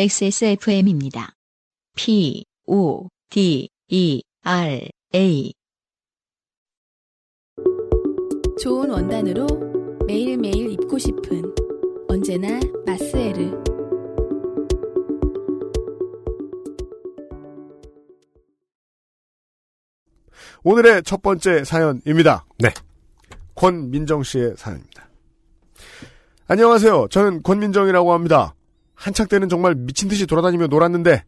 XSFM입니다. P, O, D, E, R, A. 좋은 원단으로 매일매일 입고 싶은 언제나 마스에르. 오늘의 첫 번째 사연입니다. 네. 권민정 씨의 사연입니다. 안녕하세요. 저는 권민정이라고 합니다. 한창 때는 정말 미친 듯이 돌아다니며 놀았는데,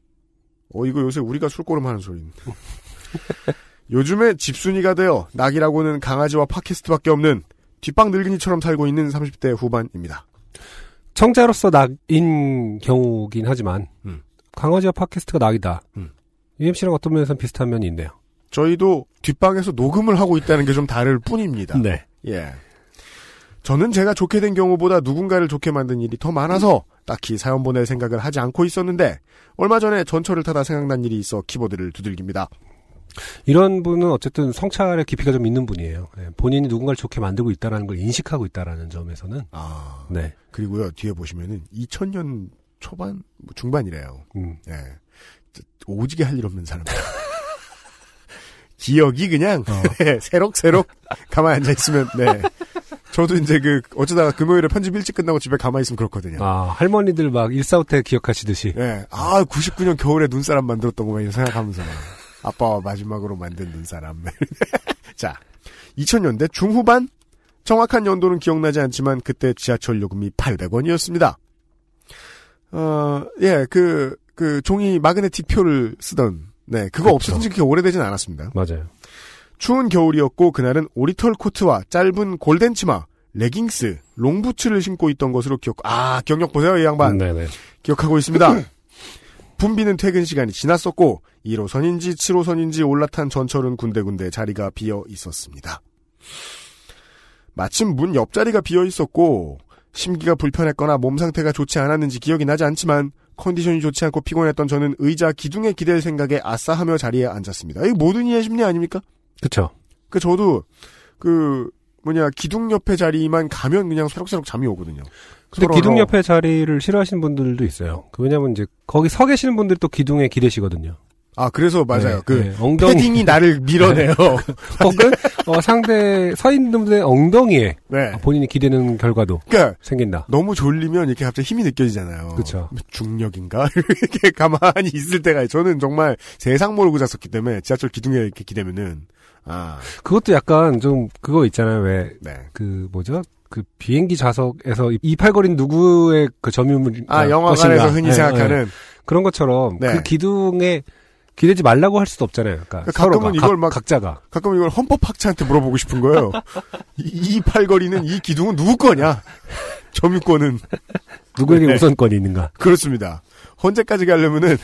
어, 이거 요새 우리가 술꼬름 하는 소리인데. 요즘에 집순이가 되어 낙이라고는 강아지와 팟캐스트밖에 없는 뒷방 늙은이처럼 살고 있는 30대 후반입니다. 청자로서 낙인 경우긴 하지만 음. 강아지와 팟캐스트가 낙이다. 음. UMC랑 어떤 면에서 비슷한 면이 있네요. 저희도 뒷방에서 녹음을 하고 있다는 게 좀 다를 뿐입니다. 네. 예. 저는 제가 좋게 된 경우보다 누군가를 좋게 만든 일이 더 많아서 딱히 사연 보낼 생각을 하지 않고 있었는데 얼마 전에 전철을 타다 생각난 일이 있어 키보드를 두들깁니다. 이런 분은 어쨌든 성찰의 깊이가 좀 있는 분이에요. 네, 본인이 누군가를 좋게 만들고 있다는 걸 인식하고 있다라는 점에서는 아 네. 그리고요 뒤에 보시면은 2000년 초반 뭐 중반이래요. 음. 예. 저- 오지게 할 일 없는 사람. 기억이 그냥 어. 새록새록 가만히 앉아 있으면 네. 저도 이제 그 어쩌다가 금요일에 편집 일찍 끝나고 집에 가만히 있으면 그렇거든요. 아, 할머니들 막 일사후퇴 기억하시듯이. 예. 아, 99년 겨울에 눈사람 만들었던 거만 생각하면서 막 아빠와 마지막으로 만든 눈사람. 자, 2000년대 중후반 정확한 연도는 기억나지 않지만 그때 지하철 요금이 800원이었습니다. 어, 예, 그, 그 종이 마그네틱 표를 쓰던 네, 그거 그렇죠. 없어진 지 그렇게 오래되진 않았습니다. 맞아요. 추운 겨울이었고 그날은 오리털 코트와 짧은 골덴 치마, 레깅스, 롱부츠를 신고 있던 것으로 기억. 아 경력 보세요 이 양반. 네네. 기억하고 있습니다. 붐비는 퇴근 시간이 지났었고 1호선인지 7호선인지 올라탄 전철은 군데군데 자리가 비어 있었습니다. 마침 문 옆자리가 비어 있었고 심기가 불편했거나 몸 상태가 좋지 않았는지 기억이 나지 않지만 컨디션이 좋지 않고 피곤했던 저는 의자 기둥에 기댈 생각에 아싸하며 자리에 앉았습니다. 이거 모든 이의 심리 아닙니까? 그쵸. 그 저도 그 뭐냐 기둥 옆에 자리만 가면 그냥 새록새록 잠이 오거든요. 근데 기둥 뭐- 옆에 자리를 싫어하시는 분들도 있어요. 그 왜냐면 이제 거기 서 계시는 분들이 또 기둥에 기대시거든요. 아 그래서 맞아요. 네, 그 네, 엉덩이 패딩이 나를 밀어내요. 혹은 어, 상대 서 있는 분들의 엉덩이에 네. 본인이 기대는 결과도 그러니까 생긴다. 너무 졸리면 이렇게 갑자기 힘이 느껴지잖아요. 그쵸. 중력인가 이렇게 가만히 있을 때가 저는 정말 세상 모르고 잤었기 때문에 지하철 기둥에 이렇게 기대면은 아 그것도 약간 좀 그거 있잖아요. 왜그 네. 뭐죠? 그 비행기 좌석에서 이팔걸인 누구의 그 점유물 아 영화관에서 흔히 생각하는 그런 것처럼 네. 그 기둥에 기대지 말라고 할 수도 없잖아요. 그러니까 그 서로가 가끔은 이걸 각, 막- 각자가 가끔 이걸 헌법 학자한테 물어보고 싶은 거예요. 이, 이 팔걸이는 이 기둥은 누구 거냐? 점유권은 누구에게 네. 우선권이 있는가 그렇습니다. 언제까지 가려면은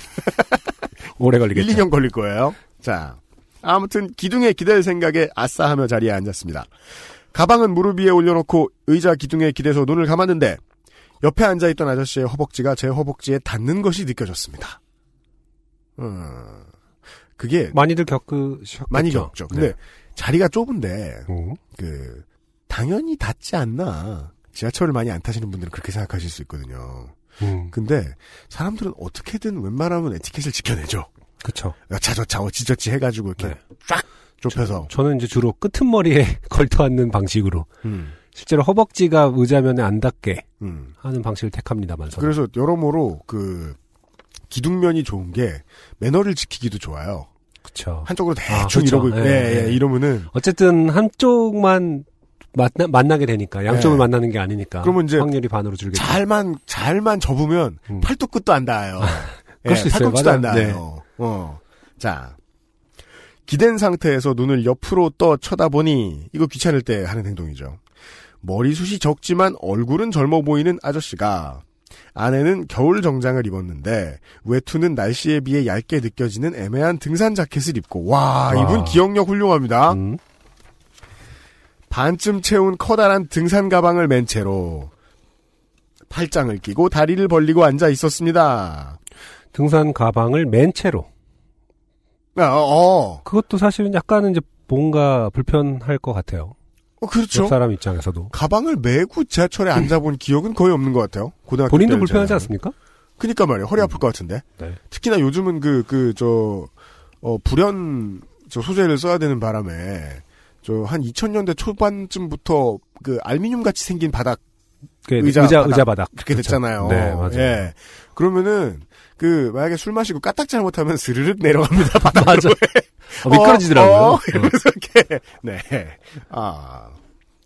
오래 1, 걸리겠죠. 2년 걸릴 거예요. 자, 아무튼 기둥에 기댈 생각에 아싸 하며 자리에 앉았습니다. 가방은 무릎 위에 올려놓고 의자 기둥에 기대서 눈을 감았는데 옆에 앉아있던 아저씨의 허벅지가 제 허벅지에 닿는 것이 느껴졌습니다. 어, 그게 많이들 겪으셨겠죠. 많이 겪죠. 근데 네. 자리가 좁은데 음. 그 당연히 닿지 않나. 지하철을 많이 안 타시는 분들은 그렇게 생각하실 수 있거든요. 음. 근데 사람들은 어떻게든 웬만하면 에티켓을 지켜내죠. 그쵸. 여차저차 어찌저찌 해가지고 이렇게 네. 쫙 좁혀서. 저 는 이제 주로 끄트머리에 걸터앉는 방식으로 음, 실제로 허벅지가 의자면에 안 닿게 음. 하는 방식을 택합니다만 저는. 그래서 여러모로 그 기둥면이 좋은 게 매너를 지키기도 좋아요. 그쵸. 한쪽으로 대충 아, 그렇죠. 이러고 예, 예, 예, 예. 이러면은 어쨌든 한쪽만 만나, 만나게 되니까 양쪽을 네. 만나는 게 아니니까 그러면 이제 확률이 반으로 줄겠죠. 잘만 잘만 접으면 음. 팔뚝 끝도 안 닿아요. 그럴 수 있어요. 팔꿈치도 안 맞아요. 네. 닿아요. 어. 자. 기댄 상태에서 눈을 옆으로 떠 쳐다보니 이거 귀찮을 때 하는 행동이죠. 머리숱이 적지만 얼굴은 젊어 보이는 아저씨가 안에는 겨울 정장을 입었는데 외투는 날씨에 비해 얇게 느껴지는 애매한 등산 자켓을 입고 와, 와. 이분 기억력 훌륭합니다. 음. 반쯤 채운 커다란 등산 가방을 맨 채로 팔짱을 끼고 다리를 벌리고 앉아 있었습니다. 등산 가방을 맨 채로. 아, 어, 그것도 사실은 약간은 이제 뭔가 불편할 것 같아요. 어, 그렇죠. 옆 사람 입장에서도. 가방을 메고 지하철에 앉아본 기억은 거의 없는 것 같아요. 고등학교 본인도 불편하지. 않습니까? 그니까 말이에요. 허리 아플 것 같은데. 네. 특히나 요즘은 그, 그, 저, 어, 불연, 저 소재를 써야 되는 바람에, 저, 한 2000년대 초반쯤부터 그 알미늄 같이 생긴 바닥 그 의자 의자, 바닥. 의자 바닥. 그렇게 그렇죠. 됐잖아요. 네, 맞아요. 예. 그러면은, 그, 만약에 술 마시고 까딱 잘못하면 스르륵 내려갑니다. 바닥으로. 어, 미끄러지더라고요. 어, 어, 어. 이러면서 이렇게. 네. 아.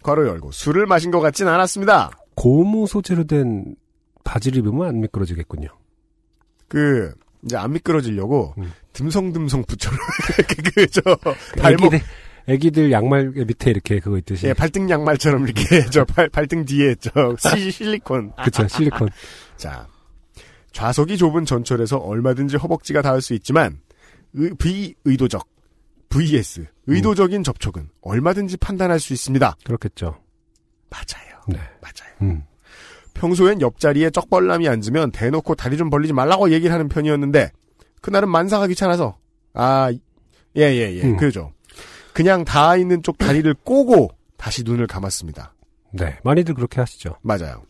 괄호 열고. 술을 마신 것 같진 않았습니다. 고무 소재로 된 바지를 입으면 안 미끄러지겠군요. 그, 이제 안 미끄러지려고, 음. 듬성듬성 붙여놓은, 이렇게 그, 저, 발목, 애기들, 애기들 양말 밑에 이렇게 그거 있듯이. 예, 발등 양말처럼 이렇게, 저, 발, 발등 뒤에, 저, 시, 실리콘. 그쵸, 실리콘. 자, 좌석이 좁은 전철에서 얼마든지 허벅지가 닿을 수 있지만 의, 비의도적 vs 의도적인 접촉은 얼마든지 판단할 수 있습니다. 그렇겠죠. 맞아요. 네. 맞아요. 음. 평소엔 옆자리에 쩍벌남이 앉으면 대놓고 다리 좀 벌리지 말라고 얘기를 하는 편이었는데 그날은 만사가 귀찮아서 아, 예, 예, 예. 음. 그죠. 그냥 닿아 있는 쪽 다리를 꼬고 다시 눈을 감았습니다. 네. 많이들 그렇게 하시죠. 맞아요.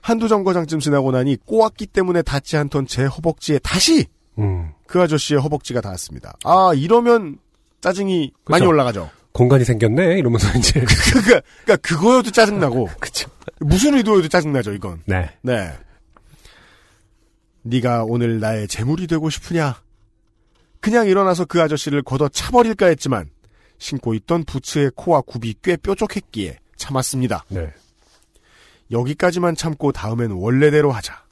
한두 정거장쯤 지나고 나니 꼬았기 때문에 닿지 않던 제 허벅지에 다시 음. 그 아저씨의 허벅지가 닿았습니다. 아, 이러면 짜증이 많이 그쵸. 올라가죠. 공간이 생겼네? 이러면서 이제. 그니까, 그니까 그거여도 짜증 나고. 그쵸. 무슨 의도여도 짜증 나죠, 이건. 네. 네. 네가 오늘 나의 재물이 되고 싶으냐? 그냥 일어나서 그 아저씨를 걷어 차버릴까 했지만 신고 있던 부츠의 코와 굽이 꽤 뾰족했기에 참았습니다. 네. 여기까지만 참고 다음엔 원래대로 하자.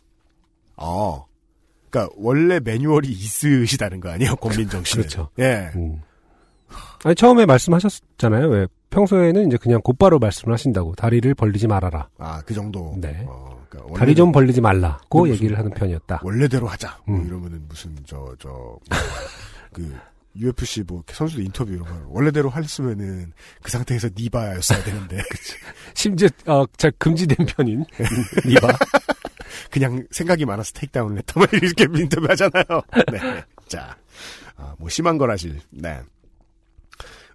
어. 그니까 원래 매뉴얼이 있으시다는 거 아니에요, 권민정 씨는. 그렇죠. 예. 음. 아니, 처음에 말씀하셨잖아요. 왜? 평소에는 이제 그냥 곧바로 말씀을 하신다고. 다리를 벌리지 말아라. 아, 그 정도. 네. 어, 그러니까 다리 좀 벌리지 말라고 무슨- 얘기를 하는 편이었다. 원래대로 하자. 뭐 음. 이러면은 무슨 저 저 그 UFC 뭐 선수들 인터뷰 이런 거 원래대로 했으면은 그 상태에서 니바였어야 되는데 심지어, 어, 자, 금지된 편인. 리바. 그냥 생각이 많아서 테이크다운을 했다. 뭐 이렇게 인터뷰 하잖아요. 네. 자, 아, 뭐 심한 거라실. 네.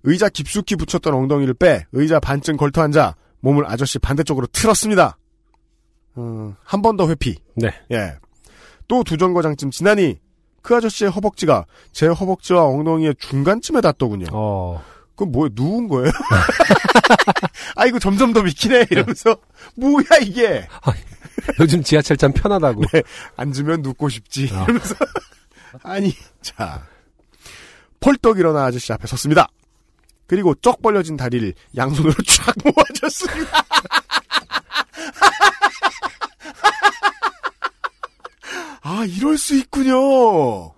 의자 깊숙이 붙였던 엉덩이를 빼 의자 반쯤 걸터 앉아 몸을 아저씨 반대쪽으로 틀었습니다. 어, 한번 더 회피. 네. 예. 또 두 정거장쯤 지나니 그 아저씨의 허벅지가 제 허벅지와 엉덩이의 중간쯤에 닿더군요. 어, 그럼 뭐예요? 누운 거예요? 아이고 점점 더 미키네 이러면서 뭐야 이게 요즘 지하철 참 편하다고. 앉으면 눕고 싶지 아. 이러면서 아니 자 펄떡 일어나 아저씨 앞에 섰습니다. 그리고 쩍 벌려진 다리를 양손으로 쫙 모아줬습니다. 아 이럴 수 있군요.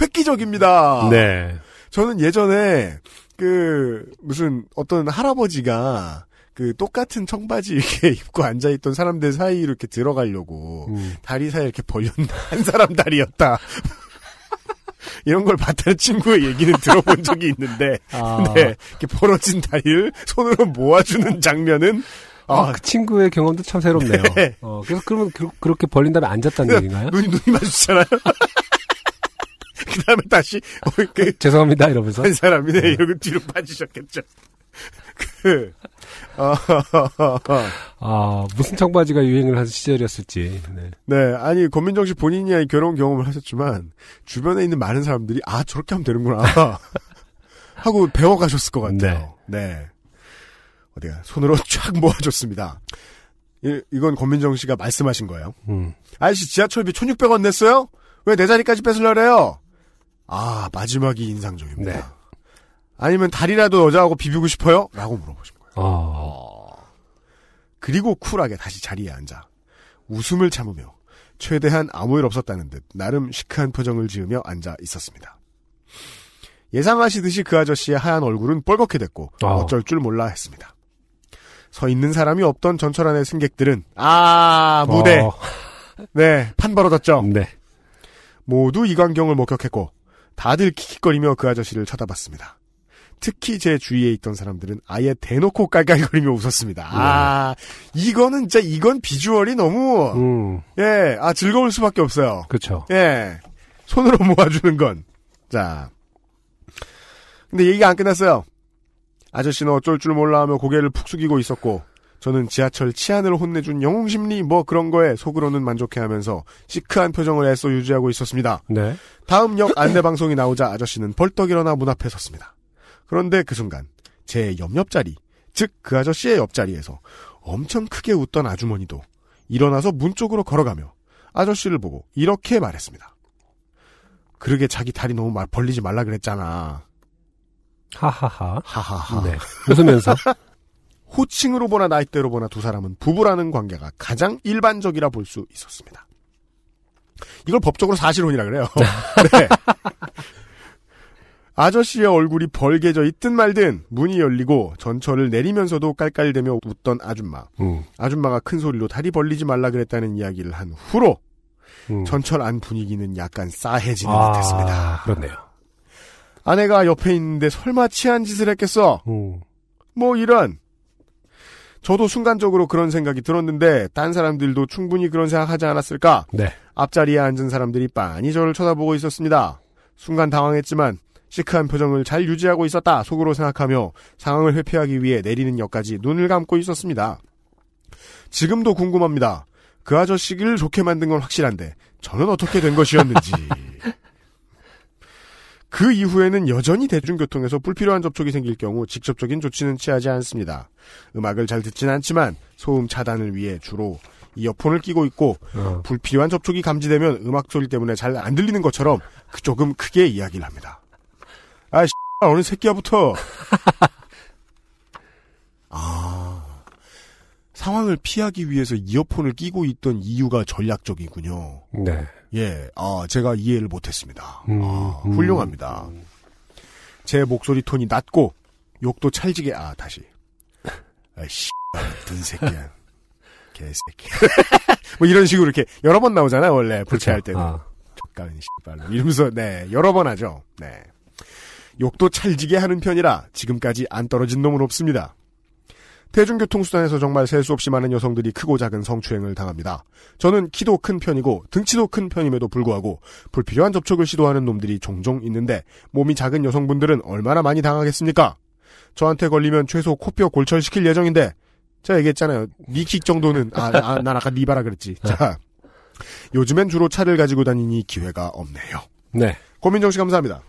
획기적입니다. 네. 저는 예전에 그 무슨 어떤 할아버지가 그 똑같은 청바지 이렇게 입고 앉아있던 사람들 사이로 이렇게 들어가려고 음. 다리 사이 이렇게 벌렸나 한 사람 다리였다. 이런 걸 봤다는 친구의 얘기는 들어본 적이 있는데, 아, 네, 이렇게 벌어진 다리를 손으로 모아주는 장면은 아, 아, 그 친구의 경험도 참 새롭네요. 네. 어, 그래서 그러면 그, 렇게 벌린 다음에 앉았다는 얘기인가요? 눈이 눈이 마주치잖아요. 그 다음에 다시 어, 이렇게 죄송합니다 이러면서. 한 사람이 네, 이러고 뒤로 빠지셨겠죠. 그, 어, 아 무슨 청바지가 유행을 한 시절이었을지. 네. 네, 아니, 권민정 씨 본인이 결혼 경험을 하셨지만, 주변에 있는 많은 사람들이, 아, 저렇게 하면 되는구나. 하고 배워가셨을 것 같아요. 네. 어디가, 손으로 쫙 모아줬습니다. 이, 이건 권민정 씨가 말씀하신 거예요. 음. 아저씨 지하철비 1600원 냈어요? 왜 내 자리까지 뺏으려래요? 아, 마지막이 인상적입니다. 네. 아니면 다리라도 여자하고 비비고 싶어요? 라고 물어보신 거예요. 아, 그리고 쿨하게 다시 자리에 앉아 웃음을 참으며 최대한 아무 일 없었다는 듯 나름 시크한 표정을 지으며 앉아 있었습니다. 예상하시듯이 그 아저씨의 하얀 얼굴은 뻘겋게 됐고 아. 어쩔 줄 몰라 했습니다. 서 있는 사람이 없던 전철 안의 승객들은 아 무대 어, 네판 벌어졌죠. 네. 모두 이 광경을 목격했고 다들 킥킥거리며 그 아저씨를 쳐다봤습니다. 특히 제 주위에 있던 사람들은 아예 대놓고 깔깔거리며 웃었습니다. 아 이거는 진짜 이건 비주얼이 너무 음, 예, 아 즐거울 수밖에 없어요. 그렇죠. 예, 손으로 모아주는 건. 자, 근데 얘기가 안 끝났어요. 아저씨는 어쩔 줄 몰라 하며 고개를 푹 숙이고 있었고 저는 지하철 치안을 혼내준 영웅심리 뭐 그런 거에 속으로는 만족해하면서 시크한 표정을 애써 유지하고 있었습니다. 네. 다음 역 안내 방송이 나오자 아저씨는 벌떡 일어나 문 앞에 섰습니다. 그런데 그 순간 제 옆옆자리, 즉 그 아저씨의 옆자리에서 엄청 크게 웃던 아주머니도 일어나서 문 쪽으로 걸어가며 아저씨를 보고 이렇게 말했습니다. 그러게 자기 다리 너무 말 벌리지 말라 그랬잖아. 하하하. 하하하. 네. 웃으면서. 호칭으로 보나 나이대로 보나 두 사람은 부부라는 관계가 가장 일반적이라 볼 수 있었습니다. 이걸 법적으로 사실혼이라 그래요. 네. 아저씨의 얼굴이 벌게져 있든 말든 문이 열리고 전철을 내리면서도 깔깔대며 웃던 아줌마. 음. 아줌마가 큰 소리로 다리 벌리지 말라 그랬다는 이야기를 한 후로 음. 전철 안 분위기는 약간 싸해지는 아, 듯했습니다. 그렇네요. 아내가 옆에 있는데 설마 치한 짓을 했겠어? 음. 뭐 이런. 저도 순간적으로 그런 생각이 들었는데 딴 사람들도 충분히 그런 생각하지 않았을까? 네. 앞자리에 앉은 사람들이 빤히 저를 쳐다보고 있었습니다. 순간 당황했지만 시크한 표정을 잘 유지하고 있었다 속으로 생각하며 상황을 회피하기 위해 내리는 역까지 눈을 감고 있었습니다. 지금도 궁금합니다. 그 아저씨를 좋게 만든 건 확실한데 저는 어떻게 된 것이었는지. 그 이후에는 여전히 대중교통에서 불필요한 접촉이 생길 경우 직접적인 조치는 취하지 않습니다. 음악을 잘 듣진 않지만 소음 차단을 위해 주로 이어폰을 끼고 있고 어. 불필요한 접촉이 감지되면 음악 소리 때문에 잘 안 들리는 것처럼 그 조금 크게 이야기를 합니다. 아, 씨, 어느 새끼야부터. 아, 상황을 피하기 위해서 이어폰을 끼고 있던 이유가 전략적이군요. 네. 예, 아, 제가 이해를 못했습니다. 음, 아, 음. 훌륭합니다. 제 목소리 톤이 낮고 욕도 찰지게 아 다시. 아이씨, 같은 새끼야. 개새끼. 뭐 이런 식으로 이렇게 여러 번 나오잖아요 원래 불쾌할 때는. 아. 족가는 씨발로 이러면서 네 여러 번 하죠. 네. 욕도 찰지게 하는 편이라 지금까지 안 떨어진 놈은 없습니다. 대중교통수단에서 정말 셀 수 없이 많은 여성들이 크고 작은 성추행을 당합니다. 저는 키도 큰 편이고 등치도 큰 편임에도 불구하고 불필요한 접촉을 시도하는 놈들이 종종 있는데 몸이 작은 여성분들은 얼마나 많이 당하겠습니까? 저한테 걸리면 최소 코뼈 골절시킬 예정인데 제가 얘기했잖아요. 니킥 정도는 아, 아, 난 아까 니바라 그랬지. 자, 요즘엔 주로 차를 가지고 다니니 기회가 없네요. 네. 고민정 씨 감사합니다.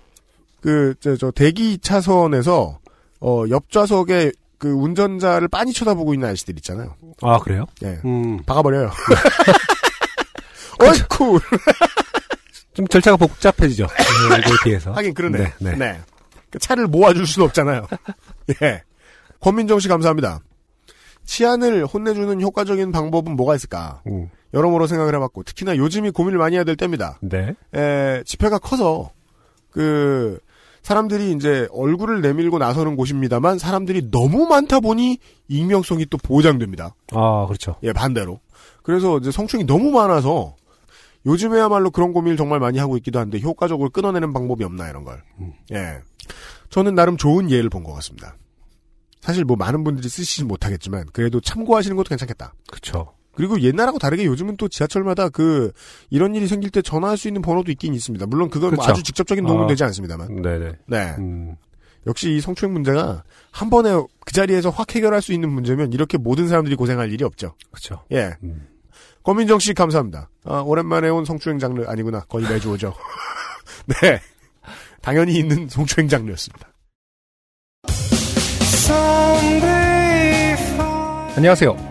그, 저, 저 대기 차선에서, 어, 옆 좌석에 그 운전자를 빤히 쳐다보고 있는 아저씨들 있잖아요. 아, 그래요? 예. 음. 박아버려요. 어이쿠! 좀 절차가 복잡해지죠. 네, 이거에 비해서. 하긴 그러네. 네, 네. 네. 그 차를 모아줄 수는 없잖아요. 예. 권민정 씨 감사합니다. 치안을 혼내주는 효과적인 방법은 뭐가 있을까? 음. 여러모로 생각을 해봤고, 특히나 요즘이 고민을 많이 해야 될 때입니다. 네. 에, 지표가 커서 그 사람들이 이제 얼굴을 내밀고 나서는 곳입니다만 사람들이 너무 많다 보니 익명성이 또 보장됩니다. 아, 그렇죠. 예, 반대로. 그래서 이제 성충이 너무 많아서 요즘에야말로 그런 고민을 정말 많이 하고 있기도 한데 효과적으로 끊어내는 방법이 없나 이런 걸. 음. 예. 저는 나름 좋은 예를 본 것 같습니다. 사실 뭐 많은 분들이 쓰시지 못하겠지만 그래도 참고하시는 것도 괜찮겠다. 그렇죠. 그리고 옛날하고 다르게 요즘은 또 지하철마다 그 이런 일이 생길 때 전화할 수 있는 번호도 있긴 있습니다. 물론 그건 뭐 그쵸. 아주 직접적인 도움은 아. 되지 않습니다만. 네네. 네. 음. 역시 이 성추행 문제가 한 번에 그 자리에서 확 해결할 수 있는 문제면 이렇게 모든 사람들이 고생할 일이 없죠. 그렇죠. 예. 음. 권민정 씨 감사합니다. 아, 오랜만에 온 성추행 장르 아니구나. 거의 매주 오죠. 네. 당연히 있는 성추행 장르였습니다. 안녕하세요.